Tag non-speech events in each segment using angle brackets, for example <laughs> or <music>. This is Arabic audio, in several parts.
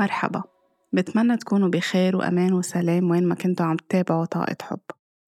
مرحبا. بتمنى تكونوا بخير وأمان وسلام وين ما كنتوا عم تتابعوا طاقة حب.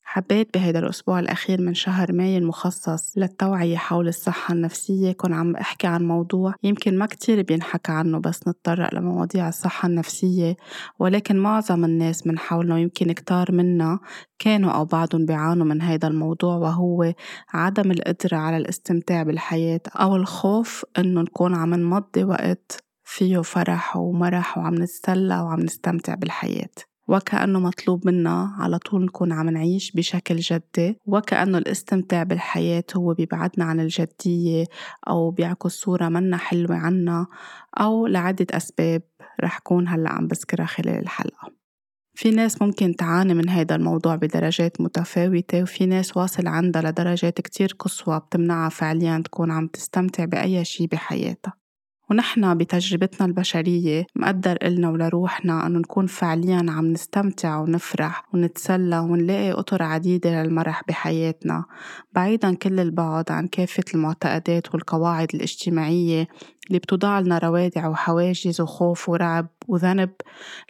حبيت بهيدا الأسبوع الأخير من شهر ماي المخصص للتوعية حول الصحة النفسية. كون عم أحكي عن موضوع يمكن ما كتير بينحكى عنه بس نتطرق لمواضيع الصحة النفسية. ولكن معظم الناس من حولنا ويمكن كتار منا كانوا أو بعضهم بيعانوا من هيدا الموضوع وهو عدم القدرة على الاستمتاع بالحياة أو الخوف إنه نكون عم نمضي وقت فيه فرح ومرح وعم نتسلى وعم نستمتع بالحياة. وكأنه مطلوب منا على طول نكون عم نعيش بشكل جدي. وكأنه الاستمتاع بالحياة هو بيبعدنا عن الجدية أو بيعكس صورة منا حلوة عنا أو لعدة أسباب رح كون هلأ عم بذكرها خلال الحلقة. في ناس ممكن تعاني من هذا الموضوع بدرجات متفاوتة وفي ناس واصل عندها لدرجات كتير قصوى بتمنعها فعليا تكون عم تستمتع بأي شي بحياتها. ونحن بتجربتنا البشرية مقدر إلنا ولروحنا أنه نكون فعليا عم نستمتع ونفرح ونتسلى ونلاقي أطر عديدة للمرح بحياتنا. بعيدا كل البعد عن كافة المعتقدات والقواعد الاجتماعية اللي بتوضع لنا روادع وحواجز وخوف ورعب وذنب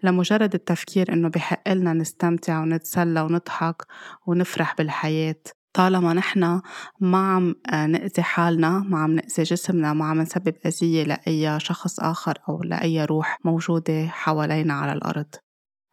لمجرد التفكير إنه بحق لنا نستمتع ونتسلى ونضحك ونفرح بالحياة. طالما نحن ما عم آه، نأذي حالنا ما عم نأذي جسمنا ما عم نسبب أذية لأي شخص آخر أو لأي روح موجودة حوالينا على الأرض.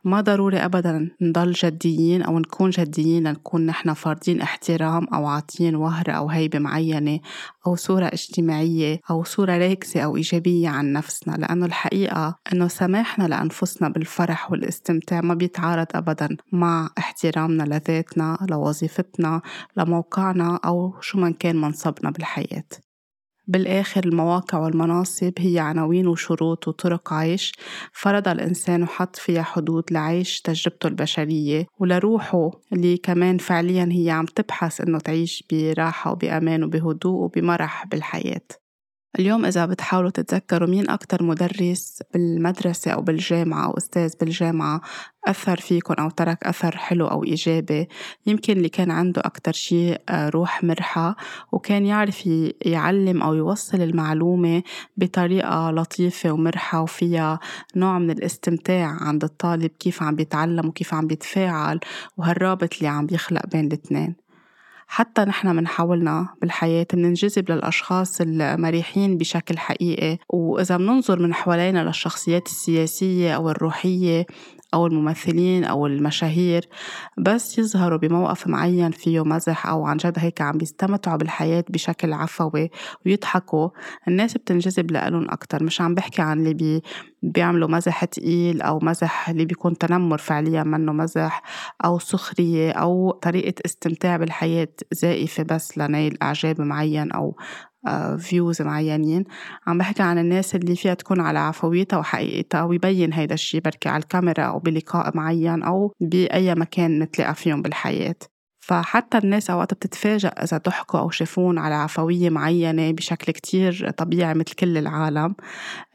ما ضروري أبدا نضل جديين أو نكون جديين لنكون نحن فارضين احترام أو عاطين وهرة أو هيبة معينة أو صورة اجتماعية أو صورة راكزة أو إيجابية عن نفسنا. لأنه الحقيقة أنه سماحنا لأنفسنا بالفرح والاستمتاع ما بيتعارض أبدا مع احترامنا لذاتنا لوظيفتنا لموقعنا أو شو من كان منصبنا بالحياة. بالآخر المواقع والمناصب هي عناوين وشروط وطرق عيش فرضها الإنسان وحط فيها حدود لعيش تجربته البشرية ولروحه اللي كمان فعليا هي عم تبحث إنه تعيش براحة وبأمان وبهدوء وبمرح بالحياة. اليوم إذا بتحاولوا تتذكروا مين أكتر مدرس بالمدرسة أو بالجامعة أو أستاذ بالجامعة أثر فيكم أو ترك أثر حلو أو إيجابي يمكن اللي كان عنده أكتر شيء آه، روح مرحة وكان يعرف يعلم أو يوصل المعلومة بطريقة لطيفة ومرحة وفيها نوع من الاستمتاع عند الطالب كيف عم بيتعلم وكيف عم بيتفاعل وهالرابط اللي عم بيخلق بين الاثنين. حتى نحن من حولنا بالحياة مننجذب للأشخاص المريحين بشكل حقيقي. وإذا مننظر من حوالينا للشخصيات السياسية أو الروحية أو الممثلين أو المشاهير بس يظهروا بموقف معين فيه مزح أو عن جد هيك عم بيستمتعوا بالحياة بشكل عفوي ويضحكوا. الناس بتنجذب لألهم أكتر مش عم بحكي عن اللي بي بيعملوا مزح تقيل أو مزح اللي بيكون تنمر فعليا منه مزح أو سخرية أو طريقة استمتاع بالحياة زائفة بس لنيل إعجاب معين أو views معينين. عم بحكي عن الناس اللي فيها تكون على عفويتها وحقيقتها ويبين هيدا الشي بركي على الكاميرا أو بلقاء معين أو بأي مكان نتلاقى فيهم بالحياة. فحتى الناس أوقات بتتفاجأ إذا ضحكوا أو شافون على عفوية معينة بشكل كتير طبيعي مثل كل العالم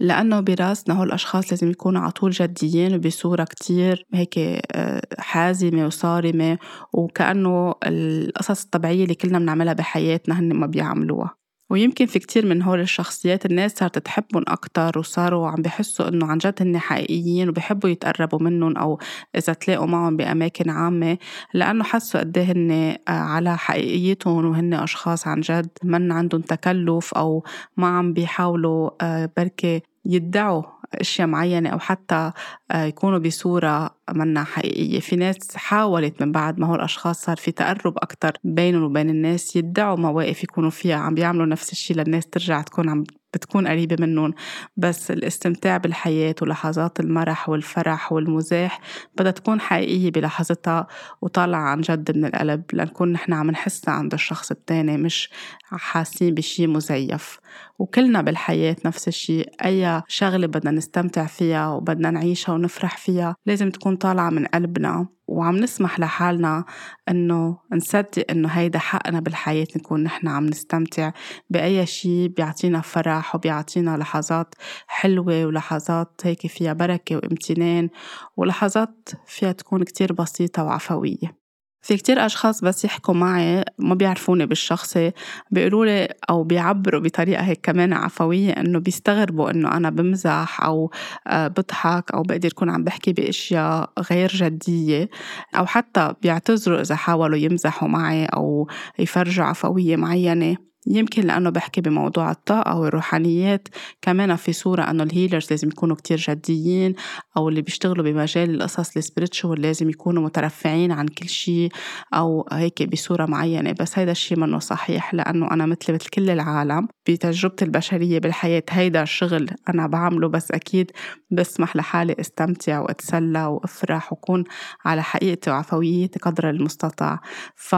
لأنه براسنا هول الأشخاص لازم يكونوا على طول جديين وبصورة كتير هيك آه، حازمة وصارمة وكأنه القصص الطبيعية اللي كلنا بنعملها بحياتنا هن ما بيعملوها. ويمكن في كتير من هول الشخصيات الناس صارت تحبهم أكتر وصاروا عم بحسوا إنه عن جد هن حقيقيين وبحبوا يتقربوا منهم أو إذا تلاقوا معهم بأماكن عامة لأنه حسوا قد إيه هن آه، على حقيقيتهم وهن أشخاص عن جد من عندهم تكلف أو ما عم بيحاولوا آه، بركي يدعوا أشياء معينة أو حتى آه، يكونوا بصورة منا حقيقية. في ناس حاولت من بعد ما هو الأشخاص صار في تقرب أكثر بينهم وبين الناس يدعوا مواقف يكونوا فيها عم بيعملوا نفس الشيء للناس ترجع تكون عم بتكون قريبة منهم. بس الاستمتاع بالحياة ولحظات المرح والفرح والمزاح بدها تكون حقيقية بلحظتها وطالعة عن جد من القلب لنكون نحن عم نحسها عند الشخص التاني مش حاسين بشي مزيف. وكلنا بالحياة نفس الشيء. أي شغلة بدنا نستمتع فيها وبدنا نعيشها ونفرح فيها لازم تكون طالعة من قلبنا وعم نسمح لحالنا إنه نصدق إنه هيدا حقنا بالحياة نكون نحن عم نستمتع بأي شيء بيعطينا فرح وبيعطينا لحظات حلوة ولحظات هيك فيها بركة وامتنان ولحظات فيها تكون كتير بسيطة وعفوية. في كتير أشخاص بس يحكوا معي ما بيعرفوني بالشخصي بيقولوا لي أو بيعبروا بطريقة هيك كمان عفوية إنه بيستغربوا إنه أنا بمزح أو آه، بضحك أو بقدر أكون عم بحكي بأشياء غير جدية أو حتى بيعتذروا إذا حاولوا يمزحوا معي أو يفرجوا عفوية معينة. يمكن لأنه بحكي بموضوع الطاقة والروحانيات كمان في صورة أنه ال healers لازم يكونوا كتير جديين أو اللي بيشتغلوا بمجال القصص ال spiritual لازم يكونوا مترفعين عن كل شيء أو هيك بصورة معينة. بس هيدا الشيء منه صحيح لأنه أنا مثل مثل كل العالم بتجربتي البشرية بالحياة هيدا الشغل أنا بعمله بس أكيد بسمح لحالي أستمتع وأتسلى وأفرح وكون على حقيقتي وعفويتي قدر المستطاع. ف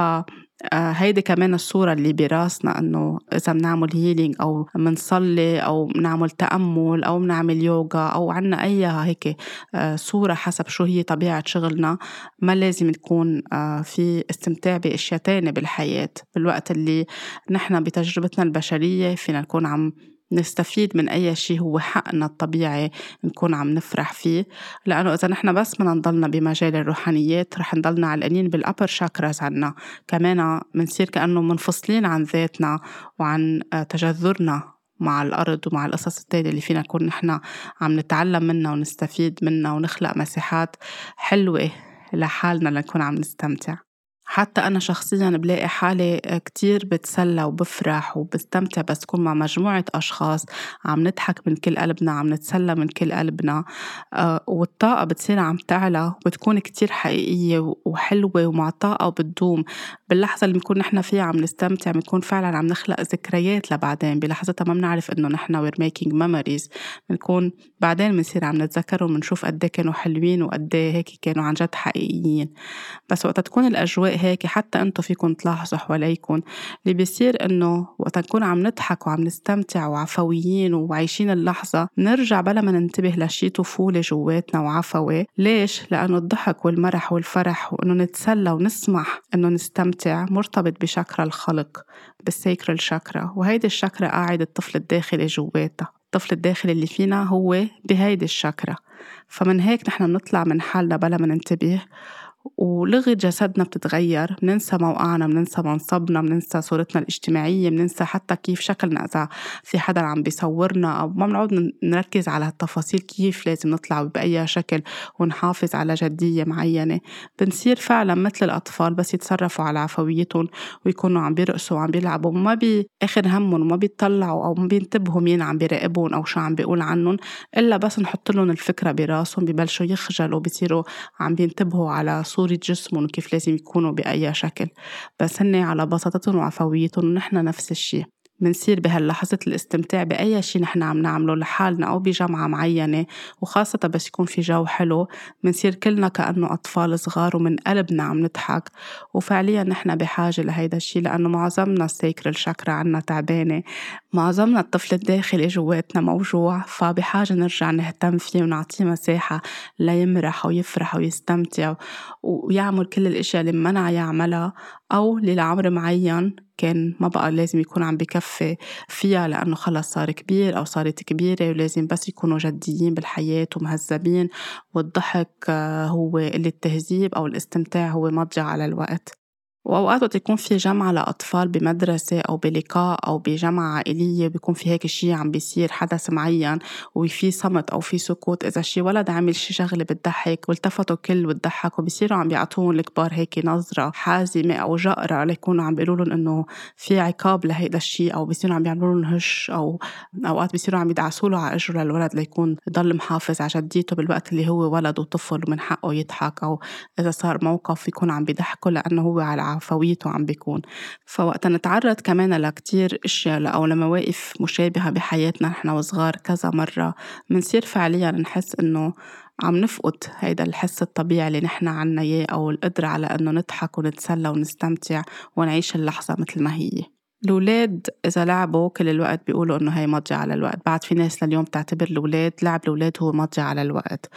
آه، هيدي كمان الصورة اللي براسنا إنه إذا بنعمل هيلينج أو بنصلي أو بنعمل تأمل أو بنعمل يوغا أو عنا أي هيك آه، صورة حسب شو هي طبيعة شغلنا ما لازم تكون آه، في استمتاع بأشياء تانية بالحياة بالوقت اللي نحن بتجربتنا البشرية فينا نكون عم نستفيد من أي شيء هو حقنا الطبيعي نكون عم نفرح فيه. لأنه إذا نحن بس بدنا نضلنا بمجال الروحانيات رح نضلنا علقانين بالأبر شاكراز عنا. كمان منصير كأنه منفصلين عن ذاتنا وعن تجذرنا مع الأرض ومع القصص التانية اللي فينا نكون نحن عم نتعلم منها ونستفيد منها ونخلق مساحات حلوة لحالنا لنكون عم نستمتع. حتى أنا شخصيا بلاقي حالي كتير بتسلى وبفرح وبستمتع بس كون مع مجموعة أشخاص عم نضحك من كل قلبنا عم نتسلى من كل قلبنا آه، والطاقة بتصير عم تعلى وبتكون كتير حقيقية وحلوة ومع طاقة وبتدوم. باللحظة اللي بنكون نحن فيها عم نستمتع بنكون فعلا عم نخلق ذكريات لبعدين. بلحظتها ما بنعرف إنه نحن we're making memories. بنكون بعدين بنصير عم نتذكر وبنشوف قد إيه كانوا حلوين وقد إيه هيك كانوا عن جد حقيقيين. بس وقت تكون الأجواء هيك حتى أنتم فيكم تلاحظوا حواليكم. اللي بيصير انه وقت نكون عم نضحك وعم نستمتع وعفويين وعايشين اللحظة نرجع بلا ما ننتبه لشي طفولة جواتنا وعفوي ليش؟ لأنه الضحك والمرح والفرح وإنه نتسلى ونسمح إنه نستمتع مرتبط بشكرا الخلق بالسيكرال شاكرا وهيدي الشاكرا قاعد الطفل الداخلي جواتها. الطفل الداخلي اللي فينا هو بهيدي الشاكرا فمن هيك نحن بنطلع من حالنا بلا ما ننتبه. ولغة جسدنا بتتغير بننسى موقعنا بننسى منصبنا بننسى صورتنا الاجتماعية بننسى حتى كيف شكلنا إذا في حدا عم بيصورنا أو ما بنعود نركز على التفاصيل كيف لازم نطلع بأي شكل ونحافظ على جدية معينة. بنصير فعلا مثل الأطفال بس يتصرفوا على عفويتهم ويكونوا عم بيرقصوا وعم بيلعبوا ما بآخر همهم وما بيطلعوا أو ما بينتبهوا مين عم بيراقبهم أو شو عم بيقول عنهم إلا بس نحط لهم الفكرة براسهم ببلشوا يخجلوا بيصيروا عم بينتبهوا على صورة جسمهم وكيف لازم يكونوا بأي شكل. بس هن على بساطتهم وعفويتهم ونحن نفس الشي. منصير بهاللحظة الاستمتاع بأي شي نحن عم نعمله لحالنا أو بجمعة معينة وخاصة بس يكون في جو حلو. منصير كلنا كأنه أطفال صغار ومن قلبنا عم نضحك. وفعليا نحن بحاجة لهيدا الشي لأنه معظمنا ال sacral chakra عنا تعبانة. معظمنا الطفل الداخلي جواتنا موجوع فبحاجة نرجع نهتم فيه ونعطيه مساحة ليمرح ويفرح ويستمتع ويعمل كل الأشياء اللي منع يعملها أو اللي لعمر معين كان ما بقى لازم يكون عم بكفي فيها لأنه خلص صار كبير أو صارت كبيرة ولازم بس يكونوا جديين بالحياة ومهذبين والضحك آه، هو التهذيب أو الاستمتاع هو مضجع على الوقت. وأوقات وقت يكون في جمعة لأطفال بمدرسة أو بلقاء أو بجمعة عائلية بيكون في هيك شي عم بيصير حدث معين وفي صمت أو في سكوت. إذا شي ولد عمل شي شغلة بتضحك والتفتوا كل وتضحكوا بيصيروا عم بيعطوهم الكبار هيك نظرة حازمة أو جأرة ليكونوا عم بيقولوا لهم إنه في عقاب لهيدا الشي أو بيصيروا عم بيعملوا لهم هش أو أوقات بيصيروا عم يدعسوا له على أجره للولد ليكون يضل محافظ على جديته بالوقت اللي هو ولد وطفل ومن حقه يضحك. أو إذا صار موقف يكون عم بيضحكوا لأنه هو على عفويته عم بيكون. فوقت نتعرض كمان لكتير أشياء أو لمواقف مشابهة بحياتنا نحن وصغار كذا مرة منصير فعليا نحس إنه عم نفقد هيدا الحس الطبيعي اللي نحن عنا إياه أو القدرة على إنه نضحك ونتسلى ونستمتع ونعيش اللحظة مثل ما هي. الأولاد إذا لعبوا كل الوقت بيقولوا إنه هي مضيعة على الوقت، بعد في ناس لليوم بتعتبر الأولاد لعب الأولاد هو مضيعة على الوقت،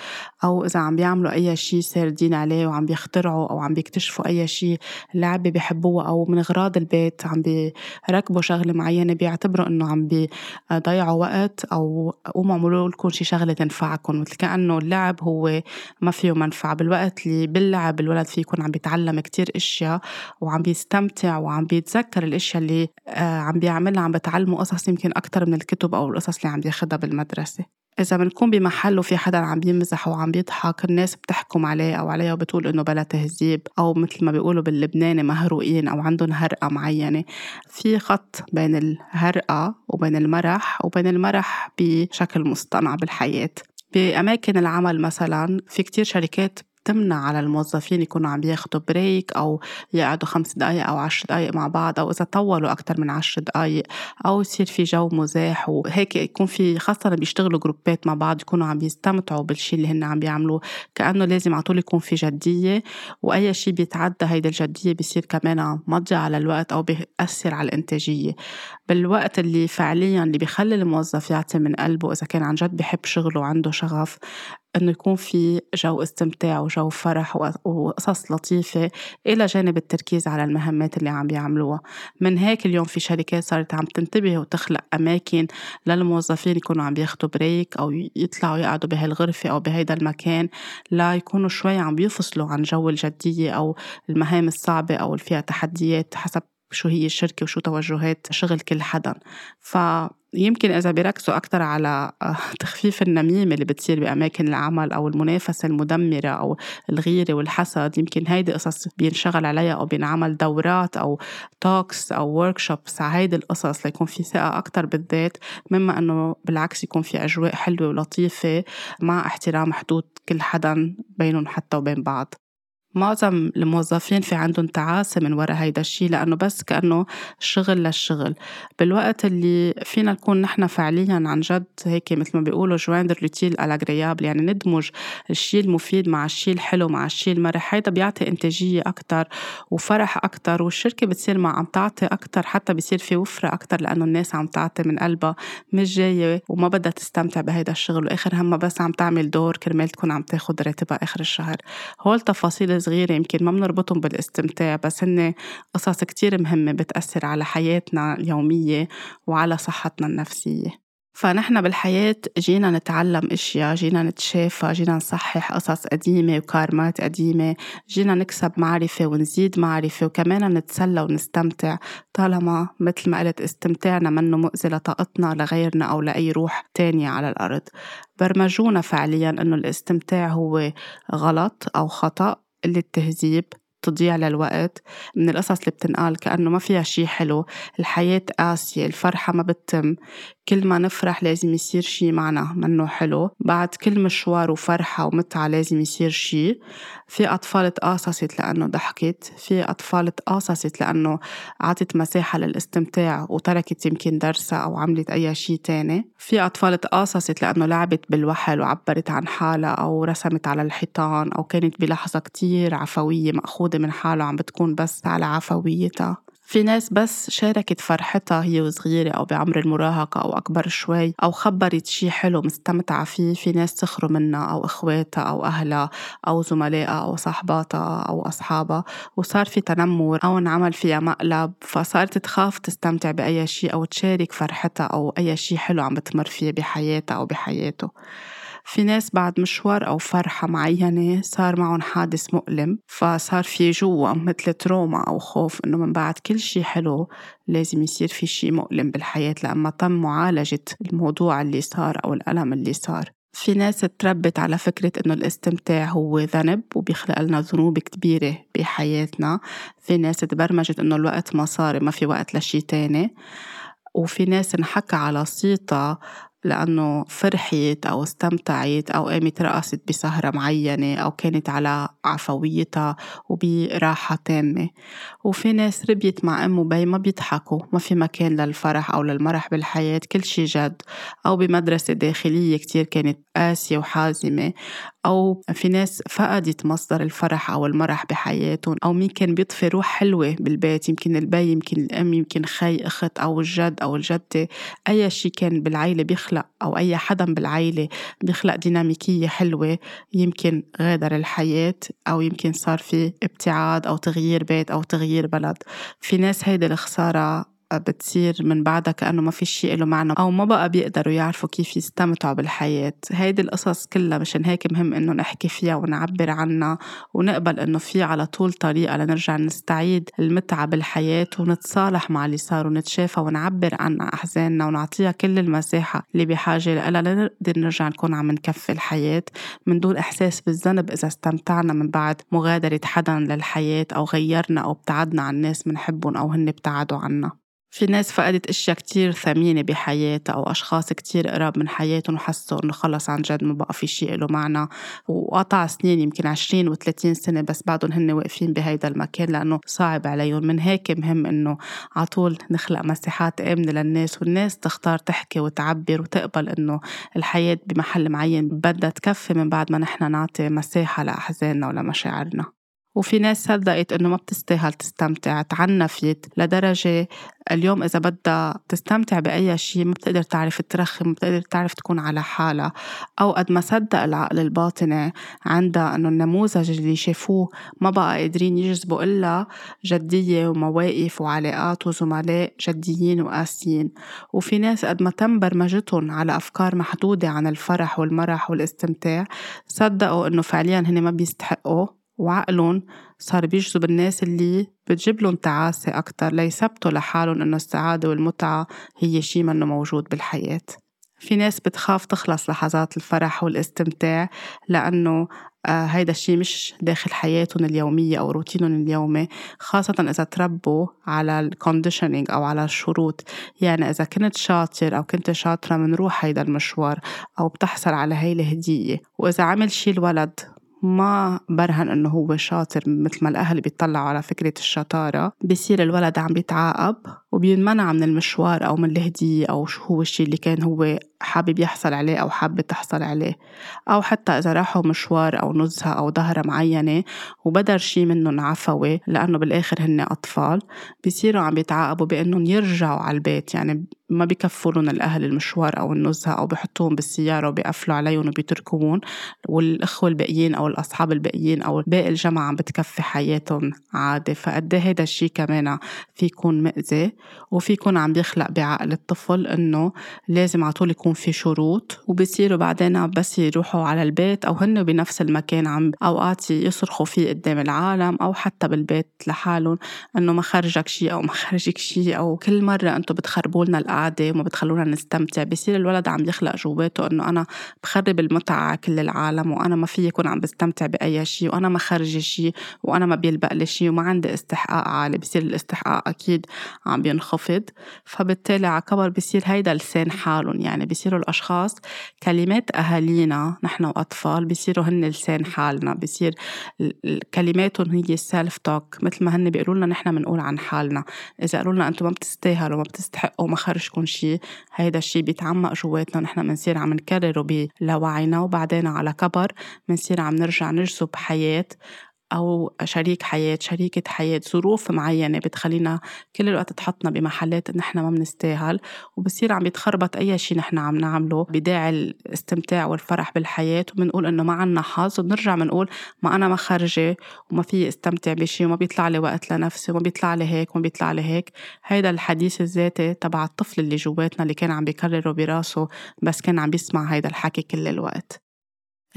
أو إذا عم بيعملوا أي شي ساردين عليه وعم بيخترعوا أو عم بيكتشفوا أي شي لعبة بيحبوها أو من أغراض البيت عم بيركبوا شغلة معينة بيعتبروا إنه عم بيضيعوا وقت أو قوموا اعملوا لكم شي شغلة تنفعكم. مثل كأنه اللعب هو ما فيه منفعة بالوقت اللي باللعب الولد يكون عم بيتعلم كتير أشياء وعم بيستمتع وعم بيتذكر الأشياء اللي آه، عم بيعملها عم بتعلمه قصص يمكن أكتر من الكتب أو القصص اللي عم بياخدها بالمدرسة. إذا بنكون بمحل وفي حدا عم بيمزح وعم بيضحك الناس بتحكم عليه أو عليها وبتقول إنه بلا تهذيب أو مثل ما بيقولوا باللبناني مهروقين أو عندهم هرقة معينة. في خط بين الهرقة وبين المرح وبين المرح بشكل مصطنع بالحياة. بأماكن العمل مثلا في كتير شركات تمنع على الموظفين يكونوا عم ياخدوا break أو يقعدوا خمس دقايق أو عشر دقايق مع بعض أو إذا طولوا أكتر من عشر دقايق أو يصير في جو مزاح وهيك يكون في خاصة بيشتغلوا جروبات مع بعض يكونوا عم يستمتعوا بالشي اللي هن عم بيعملوه كأنه لازم على طول يكون في جدية وأي شي بيتعدى هيدي الجدية بيصير كمان مضيعة على الوقت أو بيأثر على الإنتاجية. بالوقت اللي فعليا اللي بيخلي الموظف يعطي من قلبه إذا كان عن جد بحب شغله وعنده شغف إنه يكون في جو استمتاع وجو فرح وقصص لطيفة إلى جانب التركيز على المهمات اللي عم بيعملوها. من هيك اليوم في شركات صارت عم تنتبه وتخلق أماكن للموظفين يكونوا عم بياخدوا break أو يطلعوا يقعدوا بهالغرفة أو بهيدا المكان لا يكونوا شوي عم بيفصلوا عن جو الجدية أو المهام الصعبة أو اللي فيها تحديات حسب شو هي الشركة وشو توجهات شغل كل حدا. فيمكن إذا بيركزوا أكتر على آه، <laughs> تخفيف النميمة اللي بتصير بأماكن العمل أو المنافسة المدمرة أو الغيرة والحسد يمكن هيدي قصص بينشغل عليها أو بينعمل دورات أو talks أو workshops على هيدي القصص ليكون في ثقة أكتر بالذات مما أنه بالعكس يكون في أجواء حلوة ولطيفة مع احترام حدود كل حدا بينهم حتى وبين بعض. معظم الموظفين في عندهم تعاسة من وراء هيدا الشيء لأنه بس كأنه شغل للشغل. بالوقت اللي فينا نكون نحن فعليا عن جد هيك مثل ما بيقولوا joindre l'utile à l'agréable يعني ندمج الشيء المفيد مع الشيء الحلو مع الشيء المرح هيدا بيعطي إنتاجية أكتر وفرح أكتر والشركة بتصير مع عم تعطي أكتر حتى بصير في وفرة أكتر لأنه الناس عم تعطي من قلبها مش جاية وما بدها تستمتع بهيدا الشغل وآخر همها بس عم تعمل دور كرمال تكون عم تاخد راتبها آخر الشهر. هول تفاصيل صغيرة يمكن ما بنربطهم بالاستمتاع بس هن قصص كتير مهمة بتأثر على حياتنا اليومية وعلى صحتنا النفسية. فنحن بالحياة جينا نتعلم إشياء جينا نتشافى جينا نصحح قصص قديمة وكارمات قديمة جينا نكسب معرفة ونزيد معرفة وكمان نتسلى ونستمتع. طالما مثل ما قلت استمتاعنا منه مؤذي لطاقتنا لغيرنا أو لأي روح تانية على الأرض. برمجونا فعليا أنه الاستمتاع هو غلط أو خطأ قلة تهذيب تضيع للوقت من القصص اللي بتنقال كأنه ما فيها شي حلو الحياة قاسية الفرحة ما بتتم كل ما نفرح لازم يصير شي معنا منه حلو بعد كل مشوار وفرحة ومتعة لازم يصير شي. في أطفال تقاصصت لأنه ضحكت في أطفال تقاصصت لأنه عطت مساحة للاستمتاع وتركت يمكن درسها أو عملت أي شي تاني. في أطفال تقاصصت لأنه لعبت بالوحل وعبرت عن حالها أو رسمت على الحيطان أو كانت بلحظة كتير عفوية مأخوذة من حالها عم بتكون بس على عفويتها. في ناس بس شاركت فرحتها هي وصغيرة أو بعمر المراهقة أو أكبر شوي أو خبرت شي حلو مستمتعة فيه. في ناس سخروا منها أو إخواتها أو أهلها أو زملائها أو صاحباتها أو أصحابها. وصار في تنمر أو انعمل فيها مقلب. فصارت تخاف تستمتع بأي شي أو تشارك فرحتها أو أي شي حلو عم بتمر فيه بحياتها أو بحياته. في ناس بعد مشوار أو فرحة معينة صار معهم حادث مؤلم فصار في جوا مثل تروما أو خوف إنه من بعد كل شي حلو لازم يصير في شي مؤلم بالحياة لأما تم معالجة الموضوع اللي صار أو الألم اللي صار. في ناس تربت على فكرة إنه الاستمتاع هو ذنب وبيخلق لنا ذنوب كبيرة بحياتنا. في ناس تبرمجت إنه الوقت مصاري ما في وقت لشي تاني. وفي ناس انحكى على صيتها لأنه فرحت أو استمتعت أو قامت رقصت بسهرة معينة أو كانت على عفويتها وبراحة تامة. وفي ناس ربيت مع أم وبي ما بيضحكوا ما في مكان للفرح أو للمرح بالحياة كل شي جد. أو بمدرسة داخلية كتير كانت قاسية وحازمة. أو في ناس فقدت مصدر الفرح أو المرح بحياتهم أو مين كان بيطفي روح حلوة بالبيت يمكن البي يمكن الأم يمكن خي أخت أو الجد أو الجدة. أي شيء كان بالعيلة بيخلق أو أي حدا بالعيلة بيخلق ديناميكية حلوة يمكن غادر الحياة أو يمكن صار في ابتعاد أو تغيير بيت أو تغيير بلد. في ناس هيدي الخسارة بتصير من بعدها كأنه ما في شيء له معنى أو ما بقى بيقدروا يعرفوا كيف يستمتعوا بالحياة. هيدي القصص كلها مشان هيك مهم إنه نحكي فيها ونعبر عنها ونقبل إنه في على طول طريقة لنرجع نستعيد المتعة بالحياة ونتصالح مع اللي صار ونتشافى ونعبر عن أحزاننا ونعطيها كل المساحة اللي بحاجة لها لنقدر نرجع نكون عم نكفي الحياة من دون إحساس بالذنب إذا استمتعنا من بعد مغادرة حدا للحياة أو غيرنا أو ابتعدنا عن ناس منحبهم أو هن ابتعدوا عنا. في ناس فقدت أشياء كتير ثمينة بحياتها أو أشخاص كتير قراب من حياتهم وحسوا إنه خلص عن جد ما بقى في شيء له معنى وقطع سنين يمكن عشرين وثلاثين سنة بس بعدهم هن واقفين بهيدا المكان لأنه صعب عليهم. من هيك مهم إنه عطول نخلق مساحات آمنة للناس والناس تختار تحكي وتعبر وتقبل إنه الحياة بمحل معين بدها تكفي من بعد ما نحن نعطي مساحة لأحزاننا ولمشاعرنا. وفي ناس صدقت إنه ما بتستاهل تستمتع تعنفت لدرجة اليوم إذا بدها تستمتع بأي شيء ما بتقدر تعرف ترخي ما بتقدر تعرف تكون على حالها. أو قد ما صدق العقل الباطني عندها إنه النموذج اللي شافوه ما بقى قادرين يجذبوا إلا جدية ومواقف وعلاقات وزملاء جديين وقاسيين. وفي ناس قد ما تم برمجتهم على أفكار محدودة عن الفرح والمرح والاستمتاع صدقوا إنه فعليا هن ما بيستحقوا. وعقلهم صار بيجذب الناس اللي بتجيب لهم تعاسة أكتر ليثبتوا لحالهم إنه السعادة والمتعة هي شي منه موجود بالحياة. في ناس بتخاف تخلص لحظات الفرح والاستمتاع لأنه آه هيدا الشيء مش داخل حياتهم اليومية أو روتينهم اليومي خاصة إذا تربوا على الكونديشنينج أو على الشروط. يعني إذا كنت شاطر أو كنت شاطرة منروح هيدا المشوار أو بتحصل على هاي الهدية وإذا عمل شي الولد ما برهن إنه هو شاطر مثل ما الأهل بيطلعوا على فكرة الشطارة. بصير الولد عم بيتعاقب وبينمنع من المشوار أو من الهدية أو شو هو الشيء اللي كان هو حابب يحصل عليه أو حابة تحصل عليه. أو حتى إذا راحوا مشوار أو نزهة أو ظهرة معينة وبدر شيء منهم عفوي لأنه بالآخر هن أطفال. بصيروا عم بيتعاقبوا بأنهم يرجعوا على البيت. يعني ما بكفوا الأهل المشوار أو النزهة أو بحطوهم بالسيارة وبيقفلوا عليهم وبيتركوهم والإخوة الباقيين أو الأصحاب الباقيين أو باقي الجامعة عم بتكفي حياتهم عادي. فقد إيه هيدا الشيء كمان في يكون مأذي وفي يكون عم بيخلق بعقل الطفل إنه لازم على طول يكون في شروط وبصيروا بعدين بس يروحوا على البيت أو هن بنفس المكان عم أوقات يصرخوا فيه قدام العالم أو حتى بالبيت لحالهم إنه ما خرجك شيء أو ما خرجك شيء أو كل مرة أنتم بتخربوا لنا وما بتخلونا نستمتع بصير الولد عم يخلق جواته إنه أنا بخرب المتعة على كل العالم وأنا ما في يكون عم بستمتع بأي شيء وأنا ما خرجي شيء وأنا ما بيلبق لي شيء وما عندي استحقاق عالي بصير الاستحقاق أكيد عم بينخفض فبالتالي على كبر بصير هيدا لسان حالهم يعني بصيروا الأشخاص كلمات أهالينا نحن وأطفال بصيروا هن لسان حالنا بصير كلماتهم هي السيلف توك مثل ما هن بيقولوا لنا نحن بنقول عن حالنا. إذا قالوا لنا أنتم ما بتستاهلوا ما بتستحقوا ما خرجكم شيء هيدا الشيء بيتعمق جواتنا نحن بنصير عم نكرره بلاوعينا وبعدين على كبر بنصير عم نرجع نجذب حياة. أو شريك حياة شريكة حياة ظروف معينة بتخلينا كل الوقت تحطنا بمحلات نحن ما بنستاهل وبصير عم يتخربط أي شيء نحن عم نعمله بداعي الاستمتاع والفرح بالحياة وبنقول إنه ما عنا حظ وبنرجع بنقول ما أنا ما خرجة وما في استمتع بشيء وما بيطلع لي وقت لنفسي وما بيطلع لي هيك وما بيطلع لي هيك. هيدا الحديث الذاتي تبع الطفل اللي جواتنا اللي كان عم بيكرره براسه بس كان عم بيسمع هيدا الحكي كل الوقت.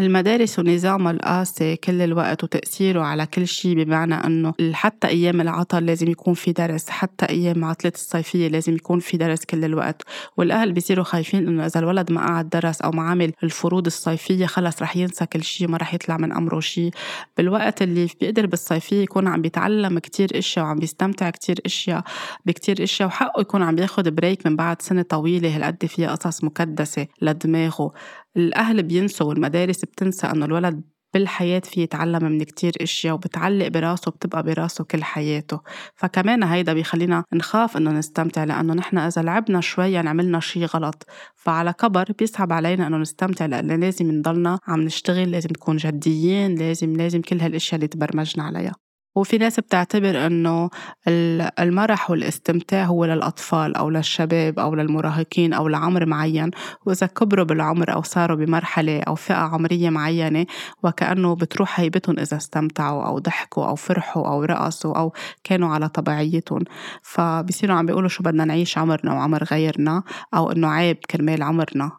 المدارس ونظامها القاسي كل الوقت وتأثيره على كل شيء بمعنى أنه حتى أيام العطل لازم يكون في درس حتى أيام عطلة الصيفية لازم يكون في درس كل الوقت. والأهل بيصيروا خايفين أنه إذا الولد ما قعد درس أو ما عمل الفروض الصيفية خلص رح ينسى كل شيء ما رح يطلع من أمره شيء بالوقت اللي بيقدر بالصيفية يكون عم بيتعلم كتير أشياء وعم بيستمتع كتير أشياء بكتير أشياء وحقه يكون عم بياخد بريك من بعد سنة طويلة هالقد فيها قصص مكدسة لدماغه. الأهل بينسوا والمدارس بتنسى إنه الولد بالحياة في يتعلم من كتير إشياء وبتعلق براسه بتبقى براسه كل حياته. فكمان هيدا بيخلينا نخاف إنه نستمتع لأنه نحن إذا لعبنا شوي يعني عملنا شي غلط. فعلى كبر بيصعب علينا إنه نستمتع لأنه لازم نضلنا عم نشتغل لازم نكون جديين لازم لازم كل هالإشياء اللي تبرمجنا عليها. وفي ناس بتعتبر إنه المرح والاستمتاع هو للأطفال أو للشباب أو للمراهقين أو لعمر معين. وإذا كبروا بالعمر أو صاروا بمرحلة أو فئة عمرية معينة وكأنه بتروح هيبتهم إذا استمتعوا أو ضحكوا أو فرحوا أو رقصوا أو كانوا على طبيعيتهم. فبصيروا عم بيقولوا شو بدنا نعيش عمرنا وعمر غيرنا أو إنه عيب كرمال عمرنا.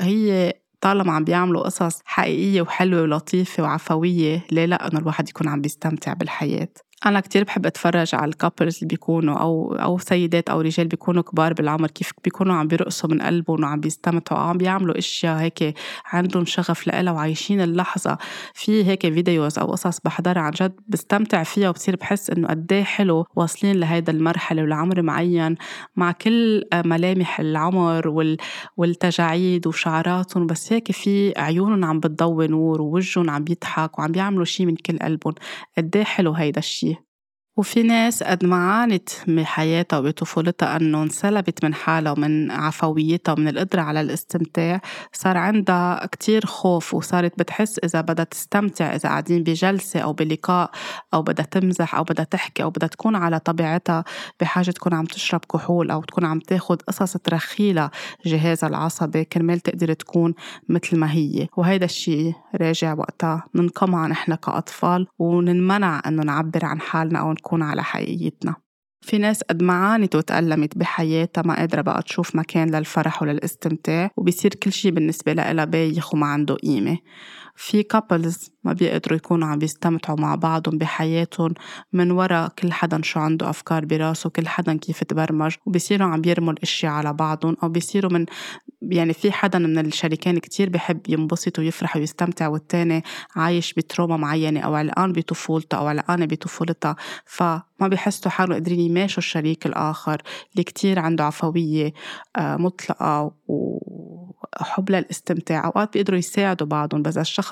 هي طالما عم بيعملوا قصص حقيقية وحلوة ولطيفة وعفوية ليه لا إنه الواحد يكون عم بيستمتع بالحياة؟ أنا كتير بحب أتفرج على ال couples اللي بيكونوا أو أو سيدات أو رجال بيكونوا كبار بالعمر كيف بيكونوا عم بيرقصوا من قلبهم وعم بيستمتعوا عم بيعملوا أشياء هيك عندهم شغف لإلها وعايشين اللحظة. في هيك videos أو قصص بحضرها عن جد بستمتع فيها وبصير بحس إنه قد إيه حلو واصلين لهيدا المرحلة ولعمر معين مع كل ملامح العمر وال والتجاعيد وشعراتهم. بس هيك في عيونهم عم بتضوي نور ووجههم عم بيضحك وعم بيعملوا شيء من كل قلبهم. قد إيه حلو هيدا الشيء وفي ناس قد ما عانت بحياتها وبطفولتها أنه انسلبت من حالها ومن عفويتها ومن القدرة على الاستمتاع صار عندها كتير خوف وصارت بتحس إذا بدها تستمتع إذا قاعدين بجلسة أو بلقاء أو بدها تمزح أو بدها تحكي أو بدها تكون على طبيعتها بحاجة تكون عم تشرب كحول أو تكون عم تاخد قصص ترخيلها جهازها العصبي كرمال تقدر تكون مثل ما هي. وهيدا الشيء راجع وقتها ننقمع نحن كأطفال وننمنع أنه نعبر عن حالنا أو نكون نكون على حقيقتنا. في ناس قد ما عانت وتألمت بحياتها ما قادرة بقى تشوف مكان للفرح وللاستمتاع وبصير كل شي بالنسبة لها بايخ وما عنده قيمة. في كابلز ما بيقدروا يكونوا عم بيستمتعوا مع بعضهم بحياتهم من وراء كل حدا شو عنده أفكار براسه كل حدا كيف تبرمج وبيصيروا عم بيرموا الأشياء على بعضهم أو بيصيروا من يعني في حدا من الشريكين كتير بحب ينبسط ويفرح ويستمتع والتاني عايش بتروما معينة أو علقان بطفولته أو علقانة بطفولتها. فما بيحسوا حالهم قادرين يماشوا الشريك الآخر اللي كتير عنده عفوية آه، مطلقة وحب للإستمتاع. أوقات بيقدروا يساعدوا بعضهم بس الشخص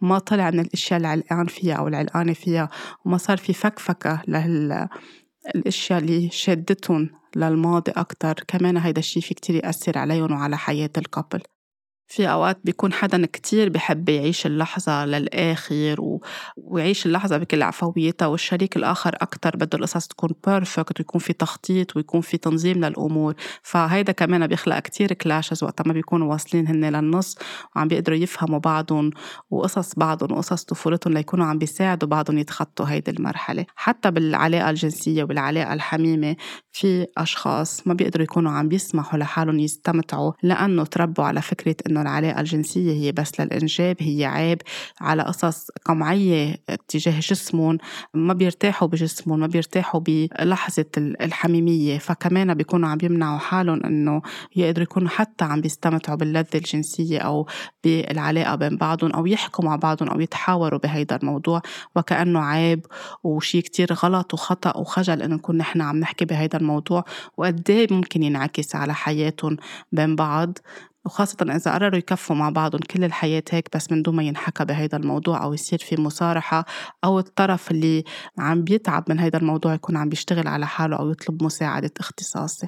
ما طلع من الأشياء اللي علقان فيها أو العلقانة فيها وما صار في فكفكة لهال الأشياء اللي شدتهم للماضي أكتر كمان هيدا الشي في كتير يأثر عليهم وعلى حياة ال couple في أوقات بيكون حدا كتير بحب يعيش اللحظة للآخر و... ويعيش اللحظة بكل عفويتها والشريك الآخر أكتر بده القصص تكون perfect ويكون في تخطيط ويكون في تنظيم للأمور. فهيدا كمان بيخلق كتير clashes وقت ما بيكونوا واصلين هن للنص وعم بيقدروا يفهموا بعضهم وقصص بعضهم وقصص طفولتهم ليكونوا عم بيساعدوا بعضهم يتخطوا هيدي المرحلة. حتى بالعلاقة الجنسية والعلاقة الحميمة في أشخاص ما بيقدروا يكونوا عم بيسمحوا لحالهم يستمتعوا لأنه تربوا على فكرة العلاقة الجنسية هي بس للإنجاب هي عيب على قصص قمعية تجاه جسمهم. ما بيرتاحوا بجسمهم ما بيرتاحوا بلحظة الحميمية. فكمان بيكونوا عم يمنعوا حالهم إنه يقدروا يكونوا حتى عم بيستمتعوا باللذة الجنسية أو بالعلاقة بين بعضهم أو يحكوا مع بعضهم أو يتحاوروا بهيدا الموضوع. وكأنه عيب وشي كتير غلط وخطأ وخجل إنه نكون نحن عم نحكي بهيدا الموضوع. وقد إيه ممكن ينعكس على حياتهم بين بعض. وخاصة إذا قرروا يكفوا مع بعضهم كل الحياة هيك بس من دون ما ينحكى بهيدا الموضوع أو يصير في مصارحة أو الطرف اللي عم بيتعب من هيدا الموضوع يكون عم بيشتغل على حاله أو يطلب مساعدة اختصاصي.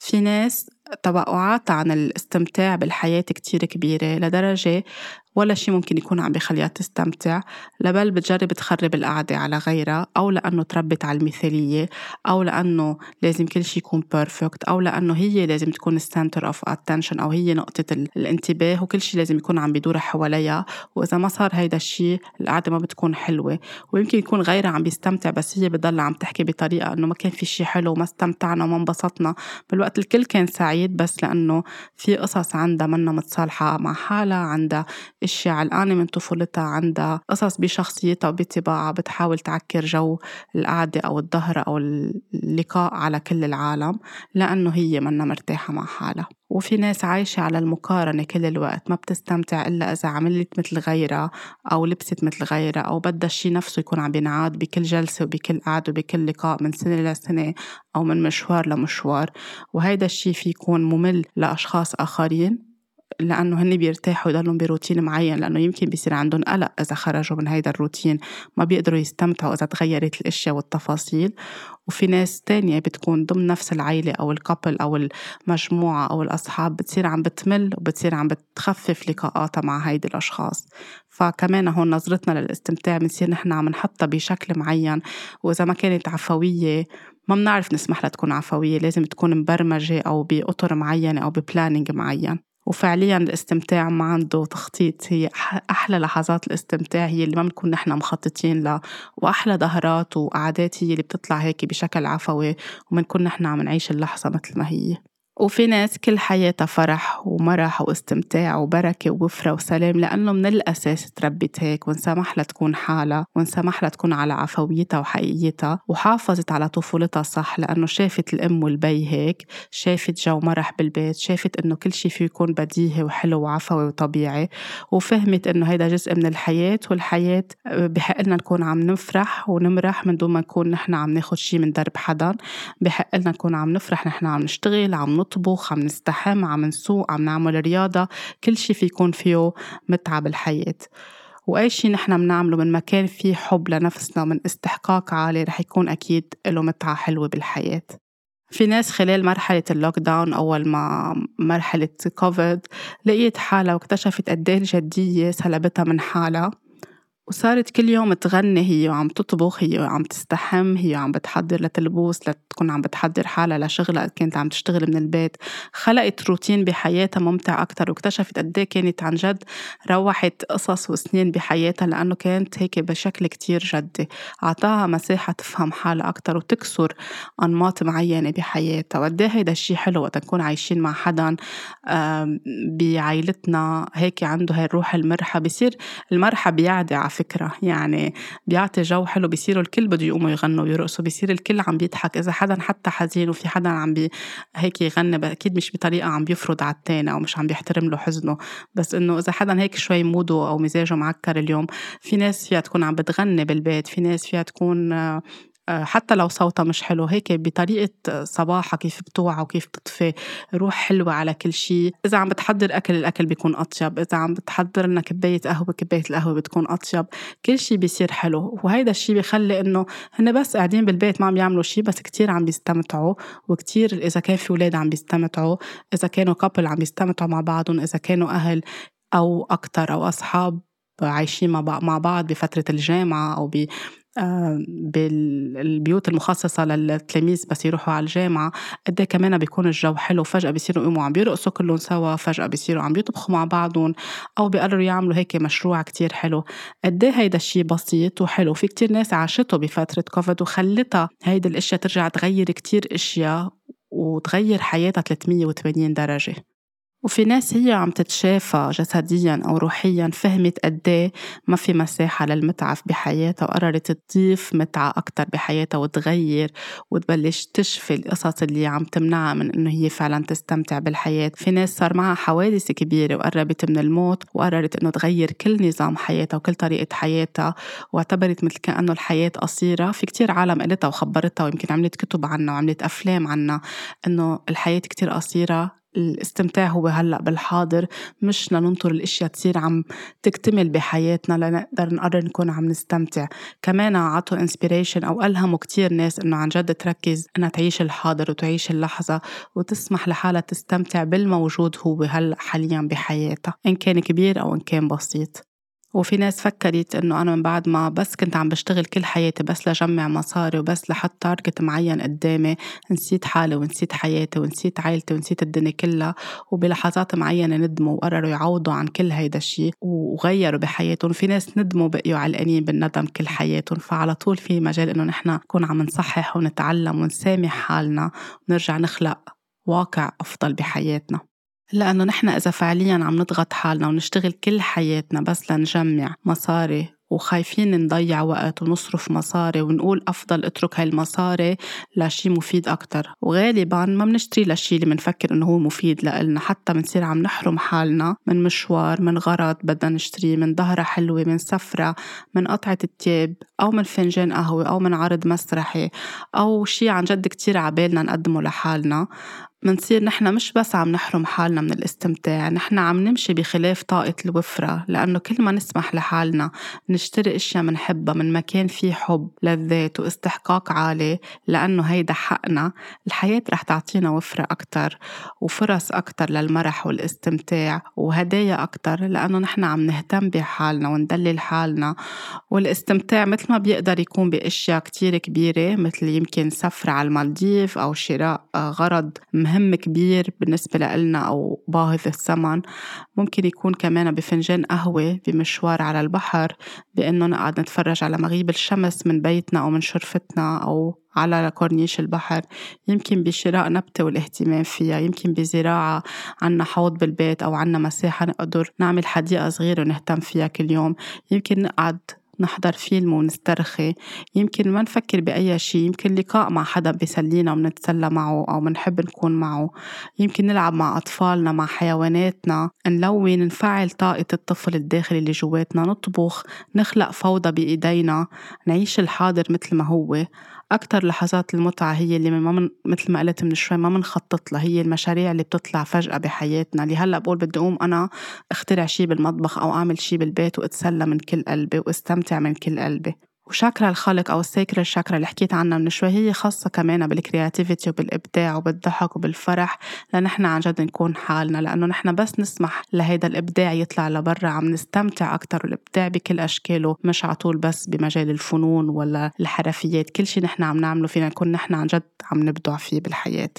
في ناس توقعاتها عن الاستمتاع بالحياة كتير كبيرة لدرجة ولا شي ممكن يكون عم بخليها تستمتع لا بل بتجرب تخرب القعدة على غيرها أو لأنه تربت على المثالية أو لأنه لازم كل شي يكون perfect أو لأنه هي لازم تكون ال center of attention أو هي نقطة الانتباه وكل شي لازم يكون عم بيدور حواليها. وإذا ما صار هيدا الشي القعدة ما بتكون حلوة. ويمكن يكون غيرها عم بيستمتع بس هي بتضل عم تحكي بطريقة إنه ما كان في شي حلو وما استمتعنا وما انبسطنا. بالوقت الكل كان سعيد بس لأنه في قصص عندها منا متصالحة مع حالها عندها أشياء علقانة من طفولتها عندها قصص بشخصيتها وبطباعها بتحاول تعكر جو القعدة أو الظهر أو اللقاء على كل العالم لأنه هي منا مرتاحة مع حالها. وفي ناس عايشة على المقارنة كل الوقت ما بتستمتع إلا إذا عملت مثل غيرها أو لبست مثل غيرها أو بدها الشي نفسه يكون عم بينعاد بكل جلسة وبكل قعدة وبكل لقاء من سنة لسنة أو من مشوار لمشوار. وهيدا الشي في يكون ممل لأشخاص آخرين لأنه هن بيرتاحوا يضلوا بروتين معين لأنه يمكن بيصير عندهم قلق إذا خرجوا من هيدا الروتين. ما بيقدروا يستمتعوا إذا تغيرت الأشياء والتفاصيل. وفي ناس تانية بتكون ضمن نفس العيلة أو الكابل أو المجموعة أو الأصحاب بتصير عم بتمل وبتصير عم بتخفف لقاءاتها مع هيدي الأشخاص. فكمان هون نظرتنا للاستمتاع بنصير نحن عم نحطها بشكل معين. وإذا ما كانت عفوية ما بنعرف نسمح لها تكون عفوية لازم تكون مبرمجة أو بأطر معينة أو ب planning معين. وفعليا الاستمتاع ما عنده تخطيط. هي أحلى لحظات الاستمتاع هي اللي ما بنكون نحن مخططين لها وأحلى ضهرات وقعدات هي اللي بتطلع هيك بشكل عفوي وبنكون نحن عم نعيش اللحظة مثل ما هي. وفي ناس كل حياتها فرح ومرح واستمتاع وبركة ووفرة وسلام لأنه من الأساس تربت هيك وانسمح لها تكون حالها وانسمح لها تكون على عفويتها وحقيقيتها وحافظت على طفولتها صح لأنه شافت الأم والبي هيك شافت جو مرح بالبيت شافت إنه كل شي فيه يكون بديهي وحلو وعفوي وطبيعي وفهمت إنه هيدا جزء من الحياة والحياة بحق لنا نكون عم نفرح ونمرح من دون ما نكون نحن عم ناخد شي من درب حدا بحق لنا نكون عم نفرح نحن عم نشتغل عم نطبخ عم نستحم عم نسوق عم نعمل رياضة كل شي في يكون فيه متعة بالحياة وأي شي نحن بنعمله من مكان فيه حب لنفسنا ومن استحقاق عالي رح يكون أكيد له متعة حلوة بالحياة. في ناس خلال مرحلة ال lockdown أول ما مرحلة كوفيد لقيت حالها واكتشفت قد الجدية سلبتها من حالها. وصارت كل يوم تغني هي وعم تطبخ هي وعم تستحم هي وعم بتحضر لتلبوس لتكون عم بتحضر حالها لشغلها كانت عم تشتغل من البيت. خلقت روتين بحياتها ممتع أكتر واكتشفت قد إيه كانت عن جد روحت قصص وسنين بحياتها لأنه كانت هيك بشكل كتير جدي. أعطاها مساحة تفهم حالها أكتر وتكسر أنماط معينة بحياتها. وقد إيه هيدا الشيء حلو وقت نكون عايشين مع حدا بعائلتنا هيك عنده هاي الروح المرحة بصير المرحة بيعدي فكرة. يعني بيعطي جو حلو بيصيروا الكل بده يقوموا يغنوا ويرقصوا بيصير الكل عم بيضحك. إذا حدا حتى حزين وفي حدا عم بي هيك يغني أكيد مش بطريقة عم بيفرض على التاني أو مش عم بيحترم له حزنه. بس إنه إذا حدا هيك شوي mood ه أو مزاجه معكر اليوم في ناس فيها تكون عم بتغني بالبيت في ناس فيها تكون حتى لو صوتها مش حلو هيك بطريقة صباحها كيف بتوعى وكيف بتطفي روح حلوة على كل شيء. إذا عم بتحضر أكل الأكل بيكون أطيب. إذا عم بتحضر لنا كباية قهوة كباية القهوة بتكون أطيب. كل شيء بيصير حلو. وهيدا الشيء بيخلي إنه هن بس قاعدين بالبيت ما عم يعملوا شيء بس كتير عم بيستمتعوا. وكتير إذا كان في أولاد عم بيستمتعوا إذا كانوا كابل عم بيستمتعوا مع بعضهم إذا كانوا أهل أو أكتر أو أصحاب عايشين مع بعض بفترة الجامعة أو بالبيوت المخصصة للتلاميذ بس يروحوا على الجامعة قد إيه كمان بيكون الجو حلو فجأة بيصيروا يقوموا عم بيرقصوا كلهم سوا فجأة بيصيروا عم بيطبخوا مع بعضهم أو بيقرروا يعملوا هيك مشروع كتير حلو. قد إيه هيدا الشيء بسيط وحلو؟ في كتير ناس عاشته بفترة كوفيد وخلتها هيدي الأشياء ترجع تغير كتير أشياء وتغير حياتها 380 درجة. وفي ناس هي عم تتشافى جسديا أو روحيا فهمت قديه ما في مساحة للمتعة بحياتها وقررت تضيف متعة أكتر بحياتها وتغير وتبلش تشفي القصص اللي عم تمنعها من إنه هي فعلا تستمتع بالحياة. في ناس صار معها حوادث كبيرة وقربت من الموت وقررت إنه تغير كل نظام حياتها وكل طريقة حياتها واعتبرت مثل كأنه الحياة قصيرة. في كتير عالم قالتها وخبرتها ويمكن عملت كتب عنها وعملت أفلام عنها إنه الحياة كتير قصيرة الاستمتاع هو هلأ بالحاضر. مش لننطر الأشياء تصير عم تكتمل بحياتنا لنقدر نقرر نكون عم نستمتع. كمان عطوا inspiration أو ألهموا كتير ناس إنه عن جد تركز إنها تعيش الحاضر وتعيش اللحظة وتسمح لحالها تستمتع بالموجود هو هلأ حاليا بحياتها إن كان كبير أو إن كان بسيط. وفي ناس فكرت إنه أنا من بعد ما بس كنت عم بشتغل كل حياتي بس لجمع مصاري وبس لحط target معين قدامي نسيت حالي ونسيت حياتي ونسيت عائلتي ونسيت الدنيا كلها وبلحظات معينة ندموا وقرروا يعوضوا عن كل هيدا الشيء وغيروا بحياتهم. في ناس ندموا بقيوا علقانين بالندم كل حياتهم فعلى طول في مجال إنه نحن نكون عم نصحح ونتعلم ونسامح حالنا ونرجع نخلق واقع أفضل بحياتنا. لأنه نحن إذا فعليا عم نضغط حالنا ونشتغل كل حياتنا بس لنجمع مصاري وخايفين نضيع وقت ونصرف مصاري ونقول أفضل اترك هاي المصاري لشي مفيد أكتر. وغالبا ما بنشتري لشي اللي بنفكر إنه هو مفيد لإلنا. حتى بنصير عم نحرم حالنا من مشوار من غرض بدنا نشتريه من ظهرة حلوة من سفرة من قطعة التياب أو من فنجان قهوة أو من عرض مسرحي أو شي عن جد كتير عبالنا نقدمه لحالنا. منصير نحن مش بس عم نحرم حالنا من الاستمتاع نحن عم نمشي بخلاف طاقة الوفرة لأنه كل ما نسمح لحالنا نشتري أشياء منحبها من مكان فيه حب للذات واستحقاق عالي لأنه هيدا حقنا الحياة رح تعطينا وفرة أكتر وفرص أكتر للمرح والاستمتاع وهدايا أكتر لأنه نحن عم نهتم بحالنا وندلل حالنا والاستمتاع مثل ما بيقدر يكون بأشياء كتير كبيرة مثل يمكن سفر على المالديف أو شراء غرض مهم كبير بالنسبة لنا أو باهظ الثمن. ممكن يكون كمان بفنجان قهوة بمشوار على البحر بأنه نقعد نتفرج على مغيب الشمس من بيتنا أو من شرفتنا أو على كورنيش البحر. يمكن بشراء نبتة والاهتمام فيها يمكن بزراعة عنا حوض بالبيت أو عنا مساحة نقدر نعمل حديقة صغيرة ونهتم فيها كل يوم. يمكن نقعد نحضر فيلم ونسترخي. يمكن ما نفكر بأي شيء يمكن لقاء مع حدا بيسلينا ونتسلى معه أو منحب نكون معه. يمكن نلعب مع أطفالنا مع حيواناتنا. نلون نفعل طاقة الطفل الداخلي اللي جواتنا. نطبخ نخلق فوضى بإيدينا. نعيش الحاضر مثل ما هو. أكتر لحظات المتعة هي اللي ما من مثل ما قلت من شوي ما منخطط لها هي المشاريع اللي بتطلع فجأة بحياتنا. اللي هلأ بقول بدي أقوم أنا أخترع شي بالمطبخ أو أعمل شي بالبيت وأتسلى من كل قلبي وأستمتع من كل قلبي. وشاكرا الخلق أو ال sacral chakra اللي حكيت عنها من شوي هي خاصة كمان بال creativity وبالإبداع وبالضحك وبالفرح لنحن عن جد نكون حالنا لأنه نحن بس نسمح لهيدا الإبداع يطلع لبرا عم نستمتع أكتر والإبداع بكل أشكاله مش على طول بس بمجال الفنون ولا الحرفيات كل شي نحن عم نعمله فينا نكون نحن عن جد عم نبدع فيه بالحياة.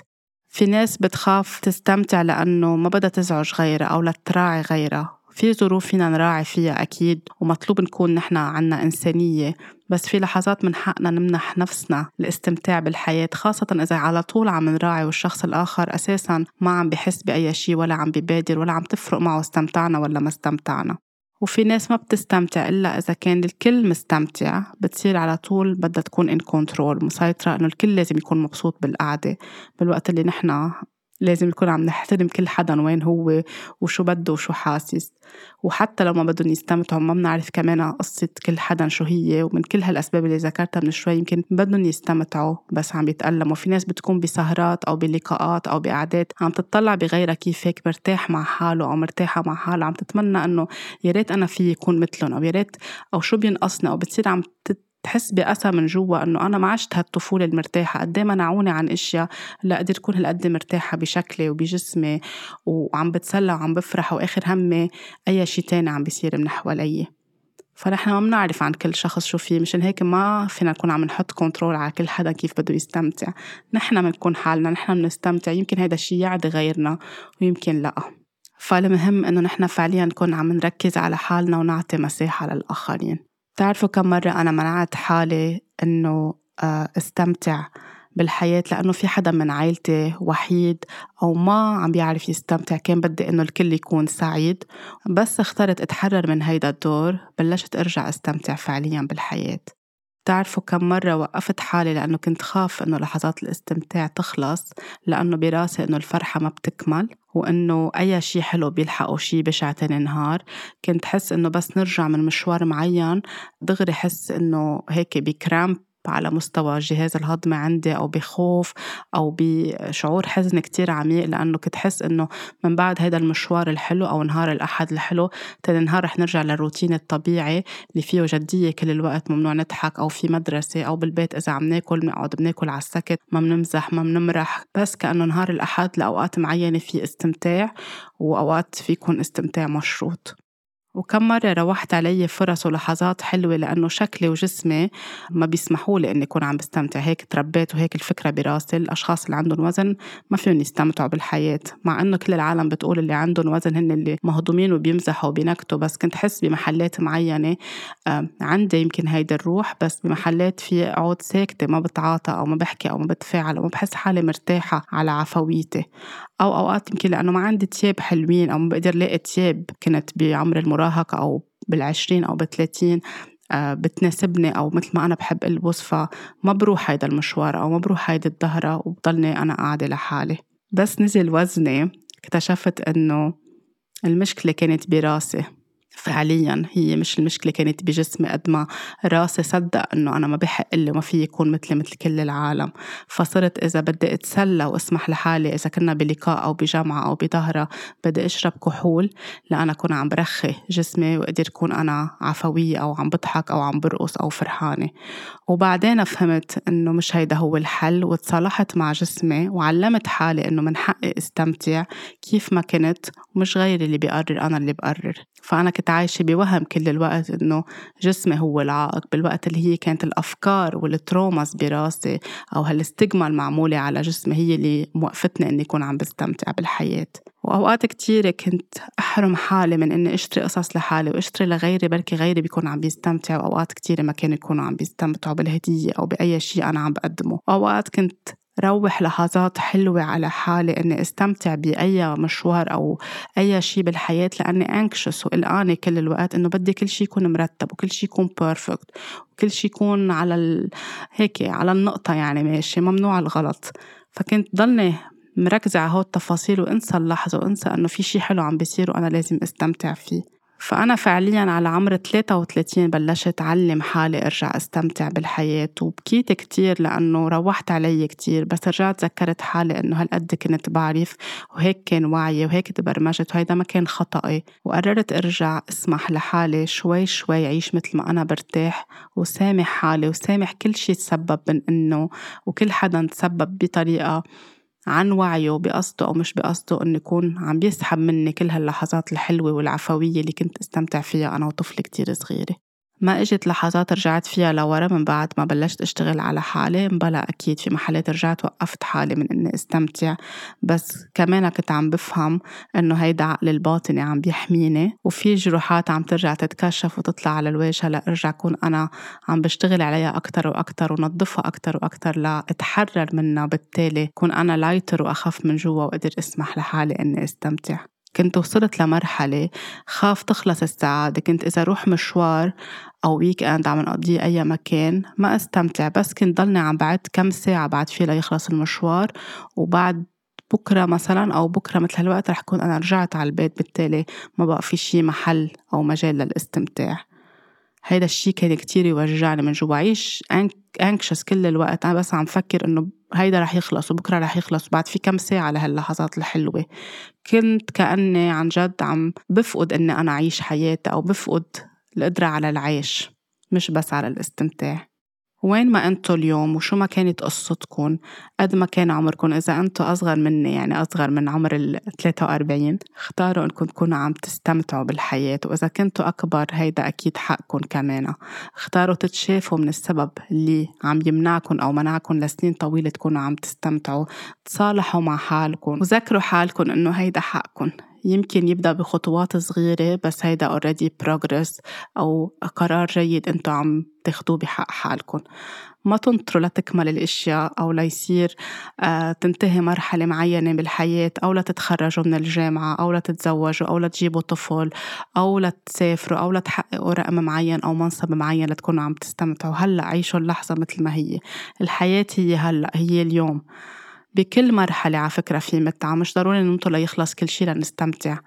في ناس بتخاف تستمتع لأنه ما بدها تزعج غيرها أو لتراعي غيرها. في ظروف فينا نراعي فيها أكيد ومطلوب نكون نحن عنا إنسانية بس في لحظات من حقنا نمنح نفسنا الاستمتاع بالحياة خاصة إذا على طول عم نراعي والشخص الآخر أساسا ما عم بحس بأي شيء ولا عم ببادر ولا عم تفرق معه استمتعنا ولا ما استمتعنا. وفي ناس ما بتستمتع إلا إذا كان الكل مستمتع بتصير على طول بدها تكون إن كنترول مسيطرة إنه الكل لازم يكون مبسوط بالقعدة بالوقت اللي نحن لازم نكون عم نحترم كل حدا وين هو وشو بده وشو حاسس. وحتى لو ما بدهم يستمتعوا ما بنعرف كمان قصة كل حدا شو هي. ومن كل هالأسباب اللي ذكرتها من شوي يمكن بدهم يستمتعوا بس عم يتألموا. في ناس بتكون بسهرات أو بلقاءات أو بقعدات عم تطلع بغيرها كيف هيك مرتاح مع حاله أو مرتاحة مع حالها. عم تتمنى إنه يا ريت أنا في يكون مثلهم أو يا ريت أو شو بينقصني أو بتصير عم تت تحس بأسى من جوا إنه أنا ما عشت هالطفولة المرتاحة. قد إيه منعوني عن أشياء لأقدر أكون هالقد مرتاحة بشكلي وبجسمي وعم بتسلى وعم بفرح وآخر همي أي شيء تاني عم بيصير من حوالي فنحن ما بنعرف عن كل شخص شو فيه. مشان هيك ما فينا نكون عم نحط كنترول على كل حدا كيف بده يستمتع. نحن بنكون حالنا نحن بنستمتع يمكن هيدا الشيء يعدي غيرنا ويمكن لا. فالمهم إنه نحن فعليا نكون عم نركز على حالنا ونعطي مساحة للآخرين. بتعرفوا كم مرة أنا منعت حالي إنه آه، استمتع بالحياة لأنه في حدا من عائلتي وحيد أو ما عم بيعرف يستمتع كان بدي إنه الكل يكون سعيد. بس اخترت أتحرر من هيدا الدور بلشت أرجع أستمتع فعليا بالحياة. بتعرفوا كم مرة وقفت حالي لأنه كنت خاف إنه لحظات الاستمتاع تخلص لأنه براسي إنه الفرحة ما بتكمل. وإنه أي شي حلو بيلحقوا شي بشع تاني نهار. كنت حس إنه بس نرجع من مشوار معين دغري حس إنه هيك بكرامب على مستوى الجهاز الهضمي عندي أو بخوف أو بشعور حزن كتير عميق لأنه كنت حس إنه من بعد هذا المشوار الحلو أو نهار الأحد الحلو تاني نهار رح نرجع للروتين الطبيعي اللي فيه جدية كل الوقت ممنوع نضحك أو في مدرسة أو بالبيت إذا عم ناكل بنقعد بناكل على السكت ما بنمزح ما بنمرح بس كأنه نهار الأحد لأوقات معينة في استمتاع وأوقات في يكون استمتاع مشروط. وكم مرة روحت علي فرص ولحظات حلوة لأنه شكلي وجسمي ما بيسمحوا لي إني أكون عم بستمتع. هيك تربيت وهيك الفكرة براسي. الأشخاص اللي عندهم وزن ما فيهم يستمتعوا بالحياة. مع إنه كل العالم بتقول اللي عندهم وزن هن اللي مهضومين وبيمزحوا وبينكتوا. بس كنت حس بمحلات معينة. عندي يمكن هيدي الروح بس بمحلات في أقعد ساكتة ما بتعاطى أو ما بحكي أو ما بتفاعل أو ما بحس حالي مرتاحة على عفويتي. أو أوقات يمكن لأنه ما عندي تياب حلوين أو ما بقدر لاقي تياب كنت بعمر المراهقة. أو بالعشرين أو بالثلاثين آه، بتناسبني أو مثل ما أنا بحب ألبس فما بروح هيدا المشوار أو ما بروح هيدي الظهرة وبضلني أنا قاعدة لحالي. بس نزل وزني اكتشفت إنه المشكلة كانت براسي. فعليا هي مش المشكلة كانت بجسمي قد ما راسي صدق إنه أنا ما بحق لي وما في يكون مثلي مثل كل العالم. فصرت إذا بدي أتسلى وأسمح لحالي إذا كنا بلقاء أو بجامعة أو بظهرة بدي أشرب كحول لأنا أكون عم برخي جسمي وقدر أكون أنا عفوية أو عم بضحك أو عم برقص أو فرحانة. وبعدين فهمت إنه مش هيدا هو الحل وتصالحت مع جسمي وعلمت حالي إنه من حقي أستمتع كيف ما كنت ومش غيري اللي بيقرر أنا اللي بقرر. فأنا كنت عايشة بوهم كل الوقت إنه جسمي هو العائق بالوقت اللي هي كانت الأفكار والتروماز براسي أو هالاستجما المعمولة على جسمي هي اللي موقفتني إني أكون عم بستمتع بالحياة. وأوقات كتيرة كنت أحرم حالي من إني أشتري قصص لحالي وأشتري لغيري بركي غيري بيكون عم بيستمتع وأوقات كتيرة ما كانوا يكونوا عم بيستمتعوا بالهدية أو بأي شيء أنا عم بقدمه. وأوقات كنت روح لحظات حلوة على حالي إني استمتع بأي مشوار أو أي شيء بالحياة لأني أنكشس وقلقانة كل الوقت إنه بدي كل شيء يكون مرتب وكل شيء يكون بيرفكت وكل شيء يكون على ال... هيك على النقطة يعني ماشي ممنوع الغلط. فكنت ضلني مركزة على هول التفاصيل وانسى اللحظة وانسى إنه في شي حلو عم بيصير وأنا لازم استمتع فيه. فأنا فعليا على عمر 33 بلشت أعلم حالي أرجع أستمتع بالحياة وبكيت كتير لأنه روحت علي كتير بس رجعت ذكرت حالي إنه هالقد كنت بعرف وهيك كان وعيي وهيك تبرمجت وهيدا ما كان خطأي. وقررت أرجع أسمح لحالي شوي شوي عيش مثل ما أنا برتاح وسامح حالي وسامح كل شي تسبب من إنه وكل حدا تسبب بطريقة عن وعيه بقصده أو مش بقصده إنه يكون عم بيسحب مني كل هاللحظات الحلوة والعفوية اللي كنت أستمتع فيها أنا وطفلة كتير صغيرة. ما إجت لحظات رجعت فيها لورا من بعد ما بلشت أشتغل على حالي بلا أكيد في محلات رجعت وقفت حالي من إني أستمتع. بس كمان كنت عم بفهم إنه هيدا عقل الباطني عم بيحميني وفي جروحات عم ترجع تتكشف وتطلع على الواجهه لارجع أكون أنا عم بشتغل عليها أكثر وأكثر ونظفها أكثر وأكثر لاتحرر منها بالتالي كون أنا lighter وأخف من جوا واقدر أسمح لحالي إني أستمتع. كنت وصلت لمرحلة خاف تخلص السعادة كنت إذا روح مشوار أو weekend عم نقضيه أي مكان ما أستمتع بس كنت ضلني عم بعد كم ساعة بعد فيه ليخلص المشوار وبعد بكرة مثلا أو بكرة مثل هالوقت رح كون أنا رجعت على البيت بالتالي ما بقى في شي محل أو مجال للاستمتاع. هيدا الشي كان كتير يوجعني من جوا. عيش انكشس كل الوقت. أنا بس عم فكر إنه هيدا رح يخلص وبكرة رح يخلص. وبعد في كم ساعة لهاللحظات الحلوة. كنت كأني عن جد عم بفقد إني أنا أعيش حياتي أو بفقد القدرة على العيش. مش بس على الاستمتاع. وين ما انتو اليوم وشو ما كانت قصتكم قد ما كان عمركم إذا انتو أصغر مني يعني أصغر من عمر ال 43 اختاروا انكم تكونوا عم تستمتعوا بالحياة وإذا كنتوا أكبر هيدا أكيد حقكم كمان. اختاروا تتشافوا من السبب اللي عم يمنعكم أو منعكم لسنين طويلة تكونوا عم تستمتعوا تصالحوا مع حالكم وذكروا حالكم إنه هيدا حقكم يمكن يبدأ بخطوات صغيرة بس هيدا already progress أو قرار جيد أنتو عم تاخدوه بحق حالكم ما تنطروا لتكمل الأشياء أو ليصير آه تنتهي مرحلة معينة بالحياة أو لتتخرجوا من الجامعة أو لتتزوجوا أو لتجيبوا طفل أو لتسافروا أو لتحققوا رقم معين أو منصب معين لتكونوا عم تستمتعوا. هلأ عيشوا اللحظة مثل ما هي. الحياة هي هلأ هي اليوم. بكل مرحلة على فكرة في متعة مش ضروري ننطر ليخلص كل شي لنستمتع.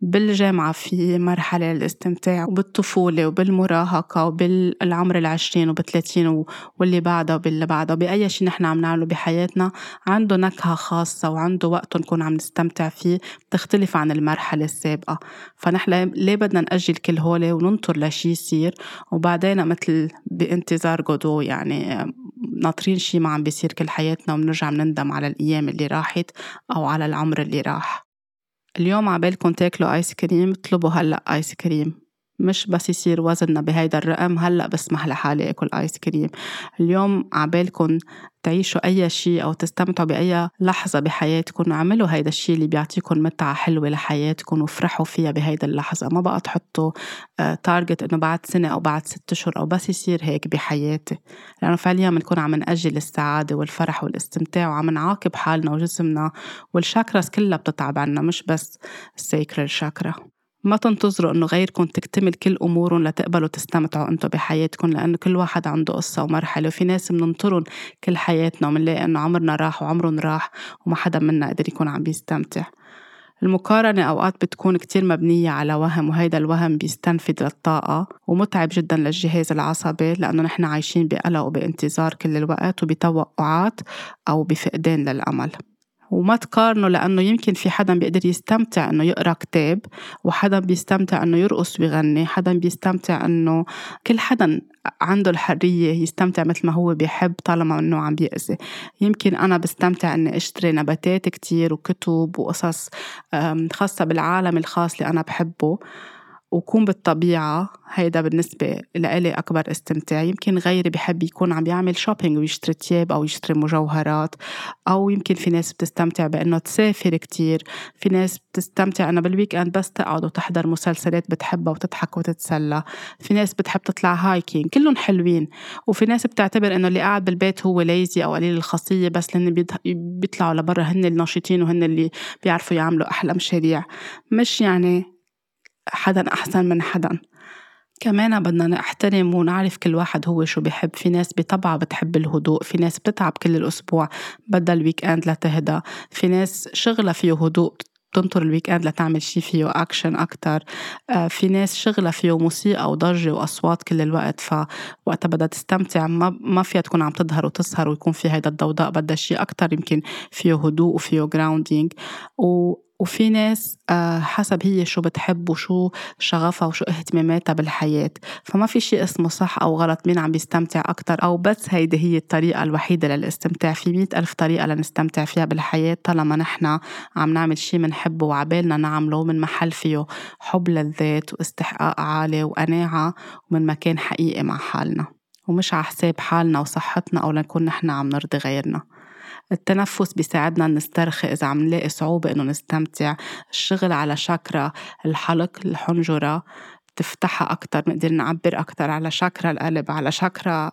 بالجامعة في مرحلة للاستمتاع وبالطفولة وبالمراهقة وبالعمر العشرين وبالثلاثين واللي بعدها وباللي بعدها بأي شيء نحن عم نعمله بحياتنا عنده نكهة خاصة وعنده وقت نكون عم نستمتع فيه بتختلف عن المرحلة السابقة. فنحن ليه بدنا نأجل كل هولي وننطر لشي يصير؟ وبعدين مثل بانتظار جودو يعني ناطرين شي ما عم بيصير كل حياتنا وبنرجع بنندم على الأيام اللي راحت أو على العمر اللي راح. اليوم عبالكم تاكلوا آيس كريم اطلبوا هلأ آيس كريم مش بس يصير وزننا بهيدا الرقم هلأ بسمح لحالي أكل ايس كريم اليوم عبالكم تعيشوا أي شيء أو تستمتعوا بأي لحظة بحياتكم اعملوا هيدا الشيء اللي بيعطيكم متعة حلوة لحياتكم وافرحوا فيها بهيدا اللحظة. ما بقى تحطوا target آه، إنه بعد سنة أو بعد ست اشهر أو بس يصير هيك بحياتي. لأنه فعليا بنكون عم نأجل السعادة والفرح والاستمتاع وعم نعاقب حالنا وجسمنا وال chakras كلها بتتعب عنا مش بس ال sacral chakra ما تنتظروا إنه غيركم تكتمل كل أمورهم لتقبلوا تستمتعوا أنتم بحياتكم لأنه كل واحد عنده قصة ومرحلة وفي ناس بننطرهم كل حياتنا وبنلاقي إنه عمرنا راح وعمرهم راح وما حدا منا قدر يكون عم بيستمتع. المقارنة أوقات بتكون كتير مبنية على وهم وهيدا الوهم بيستنفد للطاقة ومتعب جدا للجهاز العصبي لأنه نحن عايشين بقلق وبانتظار كل الوقت وبتوقعات أو بفقدان للأمل. وما تقارنوا لأنه يمكن في حدا بيقدر يستمتع إنه يقرأ كتاب وحدا بيستمتع إنه يرقص ويغني حدا بيستمتع إنه كل حدا عنده الحرية يستمتع مثل ما هو بيحب طالما إنه عم بيأذي. يمكن أنا بستمتع إني أشتري نباتات كتير وكتب وقصص خاصة بالعالم الخاص اللي أنا بحبه. وكون بالطبيعة هيدا بالنسبة لإلي أكبر استمتاع. يمكن غيري بحب يكون عم بيعمل shopping ويشتري تياب أو يشتري مجوهرات أو يمكن في ناس بتستمتع بأنه تسافر كتير. في ناس بتستمتع أنه بال weekend بس تقعد وتحضر مسلسلات بتحبها وتضحك وتتسلى. في ناس بتحب تطلع hiking كلهم حلوين. وفي ناس بتعتبر أنه اللي قاعد بالبيت هو lazy أو قليل الخاصية بس لأن بيطلعوا لبرا هن الناشطين وهن اللي بيعرفوا يعملوا أحلى مشاريع. مش يعني حدا أحسن من حدا. كمان بدنا نحترم ونعرف كل واحد هو شو بحب. في ناس بطبعها بتحب الهدوء في ناس بتتعب كل الأسبوع بدها ال weekend لتهدى. في ناس شغلها فيه هدوء بتنطر ال weekend لتعمل شي فيه اكشن أكتر. آه في ناس شغلها فيه موسيقى وضجة وأصوات كل الوقت. فوقتها بدها تستمتع. ما ما فيها تكون عم تظهر وتسهر ويكون في هيدا الضوضاء. بدها شي أكتر يمكن فيه هدوء وفيه جراوندينج و وفي ناس آه، حسب هي شو بتحب وشو شغفها وشو اهتماماتها بالحياة. فما في شيء اسمه صح أو غلط مين عم بيستمتع أكتر أو بس هيدي هي الطريقة الوحيدة للاستمتاع. في مئة ألف طريقة لنستمتع فيها بالحياة طالما نحن عم نعمل شيء منحبه وعبالنا نعمله من محل فيه حب للذات واستحقاق عالي وقناعة ومن مكان حقيقي مع حالنا. ومش على حساب حالنا وصحتنا أو لنكون نحن عم نرضي غيرنا. التنفس بيساعدنا نسترخي إذا عم نلاقي صعوبة إنه نستمتع. الشغل على شاكرا الحلق الحنجرة تفتحها أكتر نقدر نعبر أكتر على شاكرا القلب على شاكرا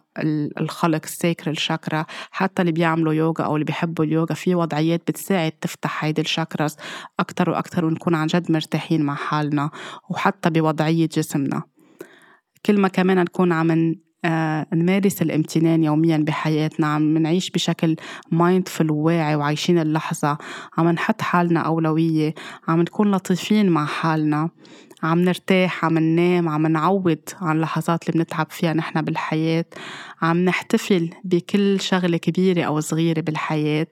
الخلق الساكر الشاكرا. حتى اللي بيعملوا يوغا أو اللي بيحبوا اليوغا في وضعيات بتساعد تفتح هيدي الشاكراز أكتر وأكتر ونكون عن جد مرتاحين مع حالنا وحتى بوضعية جسمنا. كل ما كمان نكون عم نمارس الامتنان يوميا بحياتنا. عم نعيش بشكل مايندفul وواعي وعايشين اللحظة. عم نحط حالنا أولوية. عم نكون لطيفين مع حالنا. عم نرتاح عم ننام عم نعوض عن اللحظات اللي بنتعب فيها نحن بالحياة. عم نحتفل بكل شغلة كبيرة أو صغيرة بالحياة.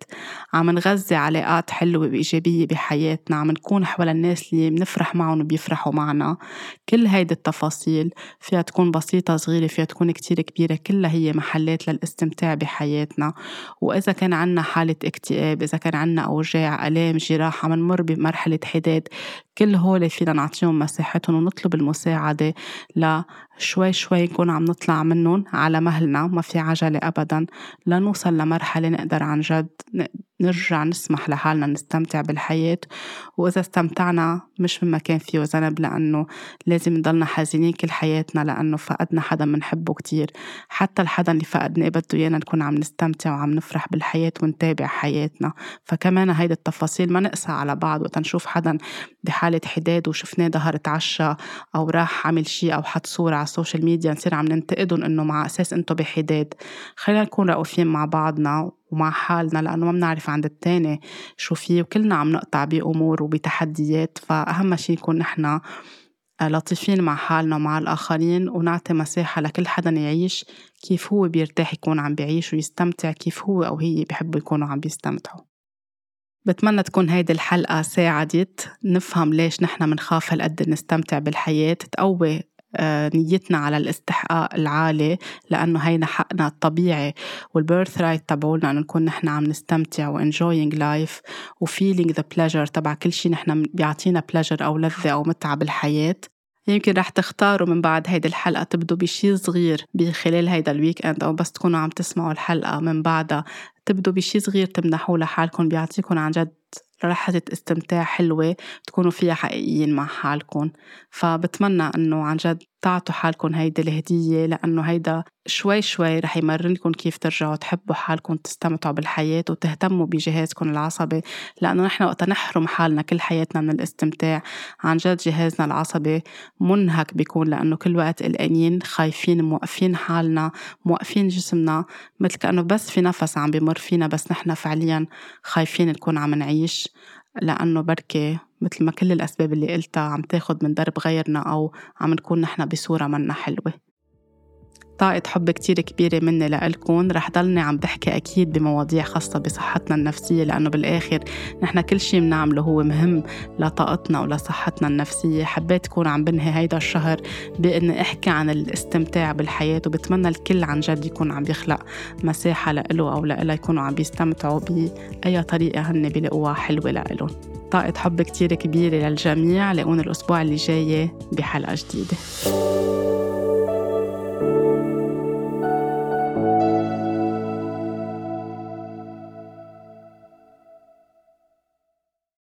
عم نغذي علاقات حلوة وإيجابية بحياتنا. عم نكون حول الناس اللي بنفرح معهم وبيفرحوا معنا. كل هيدي التفاصيل فيها تكون بسيطة صغيرة فيها تكون كتير كبيرة. كلها هي محلات للاستمتاع بحياتنا. وإذا كان عنا حالة اكتئاب إذا كان عنا أوجاع ألام جراح عم نمر بمرحلة حداد كل هول فينا نعطيهم مساحتهم ونطلب المساعدة لشوي شوي نكون عم نطلع منهم على مهلنا ما في عجلة أبدا لنوصل لمرحلة نقدر عن جد نرجع نسمح لحالنا نستمتع بالحياة. وإذا استمتعنا مش من مكان فيه ذنب لأنه لازم نضلنا حزينين كل حياتنا لأنه فقدنا حدا منحبه كتير. حتى الحدا اللي فقدنا بده إيانا نكون عم نستمتع وعم نفرح بالحياة ونتابع حياتنا. فكمان هيدي التفاصيل ما نقسى على بعض وقت نشوف حدا بحالة حداد وشفناه ظهر تعشى أو راح عمل شيء أو حط صورة على ال social media نصير عم ننتقدهم إنه مع أساس أنتم بحداد. خلينا نكون رؤوفين مع بعضنا ومع حالنا لأنه ما بنعرف عند التاني شو فيه وكلنا عم نقطع بأمور وبتحديات فأهم شيء نكون نحن لطيفين مع حالنا ومع الآخرين ونعطي مساحة لكل حدا يعيش كيف هو بيرتاح يكون عم بيعيش ويستمتع كيف هو أو هي بيحبوا يكونوا عم بيستمتعوا. بتمنى تكون هيدي الحلقة ساعدت. نفهم ليش نحن منخاف هالقد نستمتع بالحياة. تقوي آه، نيتنا على الاستحقاق العالي لأنه هيدا حقنا الطبيعي وال birthright تبعولنا إنه نكون نحن عم نستمتع و enjoying life و feeling the pleasure تبع كل شيء نحن بيعطينا pleasure أو لذة أو متعة بالحياة. يمكن رح تختاروا من بعد هيدي الحلقة تبدوا بشي صغير بخلال هيدا ال weekend أو بس تكونوا عم تسمعوا الحلقة من بعدها. تبدوا بشي صغير تمنحوه لحالكم بيعطيكم عن جد لحظة استمتاع حلوة تكونوا فيها حقيقيين مع حالكم. فبتمنى إنه عن جد تعطوا حالكم هيدي الهدية لأنه هيدا شوي شوي رح يمرنكم كيف ترجعوا تحبوا حالكم تستمتعوا بالحياة وتهتموا بجهازكم العصبي لأنه نحن وقت نحرم حالنا كل حياتنا من الاستمتاع. عن جد جهازنا العصبي منهك بيكون لأنه كل وقت قلقانين خايفين موقفين حالنا موقفين جسمنا مثل كأنه بس في نفس عم بمر فينا بس نحن فعليا خايفين نكون عم نعيش. لأنه بركي مثل ما كل الأسباب اللي قلتها عم تاخد من درب غيرنا أو عم نكون نحن بصورة منا حلوة. طاقة حب كتير كبيرة مني لإلكن رح ضلني عم بحكي أكيد بمواضيع خاصة بصحتنا النفسية لأنه بالآخر نحن كل شي بنعمله هو مهم لطاقتنا ولصحتنا النفسية. حبيت كون عم بنهي هيدا الشهر بإني أحكي عن الاستمتاع بالحياة وبتمنى الكل عن جد يكون عم يخلق مساحة لإله أو لإلها يكونوا عم بيستمتعوا بأي طريقة هن بيلاقوها حلوة لإلهم. طاقة حب كتير كبيرة للجميع لاقون الأسبوع اللي جاي بحلقة جديدة.